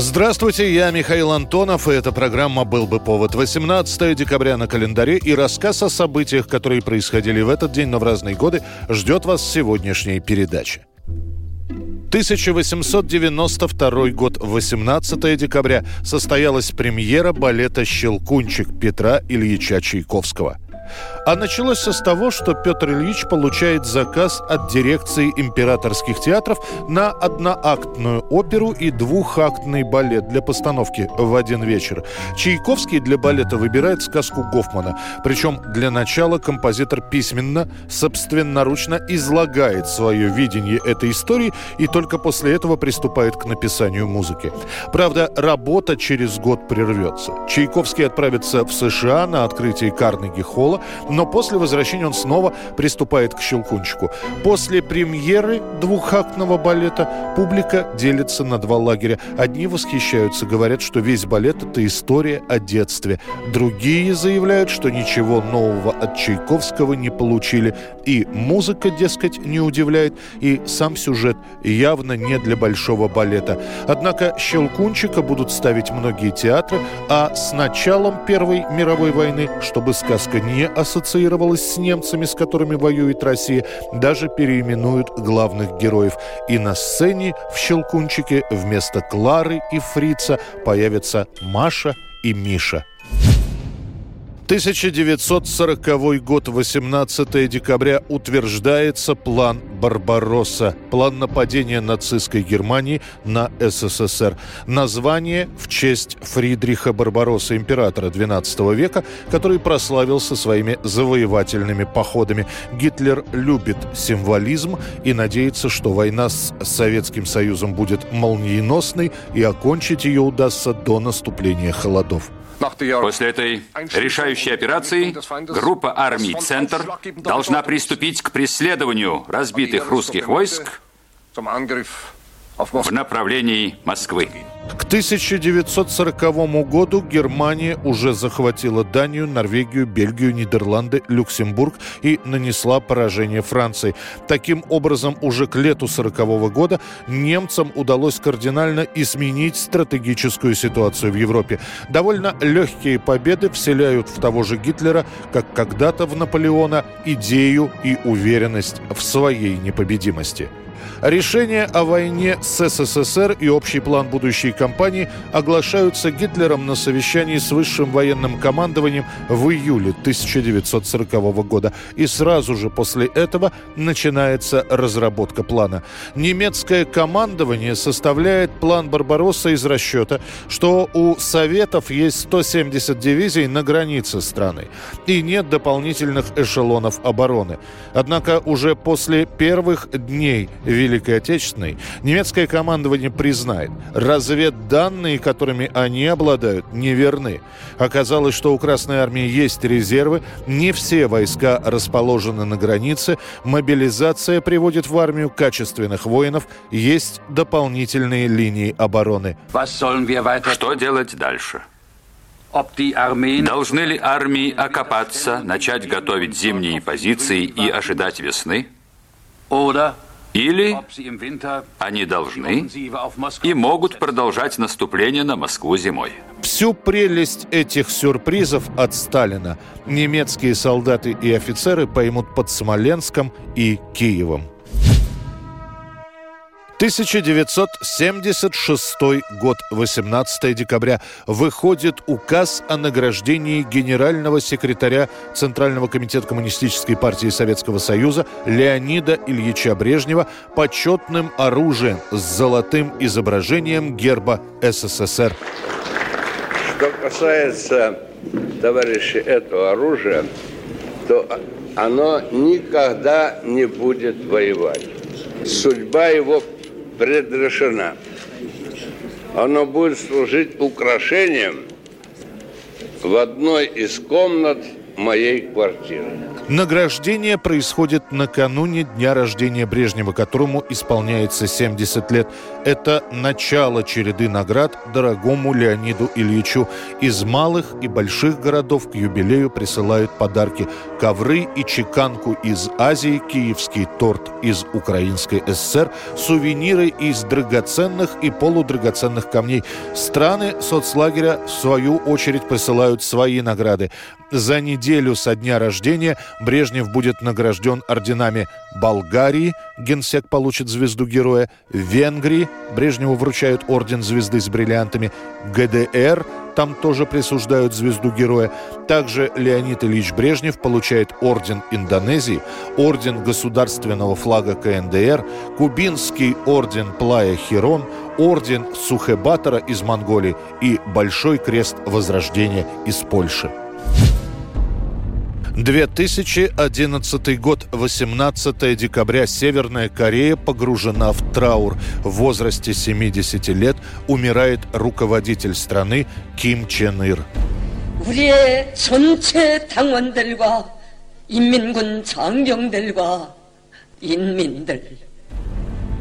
Здравствуйте, я Михаил Антонов, и эта программа «Был бы повод». 18 декабря на календаре и рассказ о событиях, которые происходили в этот день, но в разные годы, ждет вас сегодняшней передаче. 1892 год, 18 декабря, состоялась премьера балета «Щелкунчик» Петра Ильича Чайковского – а началось все с того, что Петр Ильич получает заказ от дирекции императорских театров на одноактную оперу и двухактный балет для постановки в один вечер. Чайковский для балета выбирает сказку Гофмана. Причем для начала композитор письменно, собственноручно излагает свое видение этой истории и только после этого приступает к написанию музыки. Правда, работа через год прервется. Чайковский отправится в США на открытие Карнеги-холла, но после возвращения он снова приступает к «Щелкунчику». После премьеры двухактного балета публика делится на два лагеря. Одни восхищаются, говорят, что весь балет – это история о детстве. Другие заявляют, что ничего нового от Чайковского не получили. И музыка, дескать, не удивляет, и сам сюжет явно не для большого балета. Однако «Щелкунчика» будут ставить многие театры, а с началом Первой мировой войны, чтобы сказка не ассоциировалась с немцами, с которыми воюет Россия, даже переименуют главных героев. И на сцене в «Щелкунчике» вместо Клары и Фрица появятся Маша и Миша. 1940 год, 18 декабря, утверждается план «Барбаросса», план нападения нацистской Германии на СССР. Название в честь Фридриха Барбаросса, императора XII века, который прославился своими завоевательными походами. Гитлер любит символизм и надеется, что война с Советским Союзом будет молниеносной и окончить ее удастся до наступления холодов. После этой решающей операции группа армий «Центр» должна приступить к преследованию разбитых русских войск в направлении Москвы. К 1940 году Германия уже захватила Данию, Норвегию, Бельгию, Нидерланды, Люксембург и нанесла поражение Франции. Таким образом, уже к лету 1940 года немцам удалось кардинально изменить стратегическую ситуацию в Европе. Довольно легкие победы вселяют в того же Гитлера, как когда-то в Наполеона, идею и уверенность в своей непобедимости. Решение о войне с СССР и общий план будущей кампании оглашаются Гитлером на совещании с высшим военным командованием в июле 1940 года. И сразу же после этого начинается разработка плана. Немецкое командование составляет план Барбаросса из расчета, что у Советов есть 170 дивизий на границе страны и нет дополнительных эшелонов обороны. Однако уже после первых дней Великой Отечественной, немецкое командование признает, разведданные, которыми они обладают, неверны. Оказалось, что у Красной Армии есть резервы, не все войска расположены на границе, мобилизация приводит в армию качественных воинов, есть дополнительные линии обороны. Что делать дальше? Должны ли армии окопаться, начать готовить зимние позиции и ожидать весны? Или они должны и могут продолжать наступление на Москву зимой. Всю прелесть этих сюрпризов от Сталина немецкие солдаты и офицеры поймут под Смоленском и Киевом. 1976 год, 18 декабря, выходит указ о награждении генерального секретаря Центрального комитета Коммунистической партии Советского Союза Леонида Ильича Брежнева почетным оружием с золотым изображением герба СССР. Что касается, товарищи, этого оружия, то оно никогда не будет воевать. Судьба его предрешена. Оно будет служить украшением в одной из комнат моей квартиры. Награждение происходит накануне дня рождения Брежнева, которому исполняется 70 лет. Это начало череды наград дорогому Леониду Ильичу. Из малых и больших городов к юбилею присылают подарки. Ковры и чеканку из Азии, киевский торт из Украинской ССР, сувениры из драгоценных и полудрагоценных камней. Страны соцлагеря, в свою очередь, присылают свои награды. За неделю со дня рождения Брежнев будет награжден орденами Болгарии, генсек получит звезду героя, Венгрии, Брежневу вручают орден звезды с бриллиантами, ГДР, там тоже присуждают звезду героя. Также Леонид Ильич Брежнев получает орден Индонезии, орден государственного флага КНДР, кубинский орден Плая Хирон, орден Сухебатора из Монголии и Большой крест Возрождения из Польши. 2011 год, 18 декабря. Северная Корея погружена в траур. В возрасте 70 лет умирает руководитель страны Ким Чен Ир. 우리의 전체 당원들과 인민군 장병들과 인민들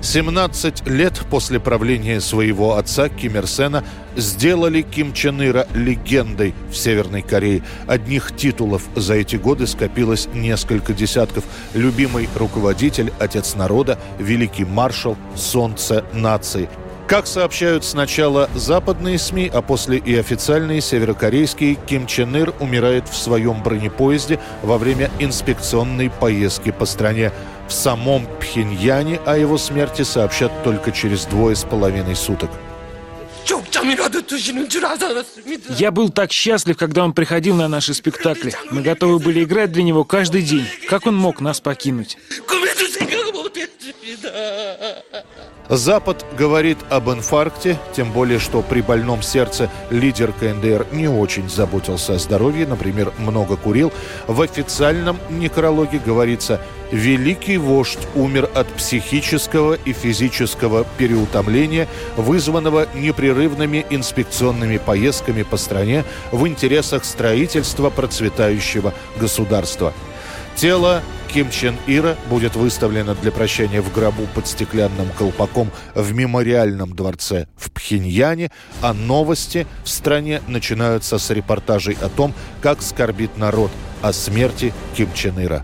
17 лет после правления своего отца Ким Ир Сена сделали Ким Чен Ира легендой в Северной Корее. Одних титулов за эти годы скопилось несколько десятков. Любимый руководитель, отец народа, великий маршал, солнце нации. Как сообщают сначала западные СМИ, а после и официальные северокорейские, Ким Чен Ир умирает в своем бронепоезде во время инспекционной поездки по стране. В самом Пхеньяне о его смерти сообщат только через двое с половиной суток. Я был так счастлив, когда он приходил на наши спектакли. Мы готовы были играть для него каждый день. Как он мог нас покинуть? Запад говорит об инфаркте, тем более, что при больном сердце лидер КНДР не очень заботился о здоровье, например, много курил. В официальном некрологе говорится «Великий вождь умер от психического и физического переутомления, вызванного непрерывными инспекционными поездками по стране в интересах строительства процветающего государства». Тело Ким Чен Ира будет выставлено для прощания в гробу под стеклянным колпаком в мемориальном дворце в Пхеньяне, а новости в стране начинаются с репортажей о том, как скорбит народ о смерти Ким Чен Ира.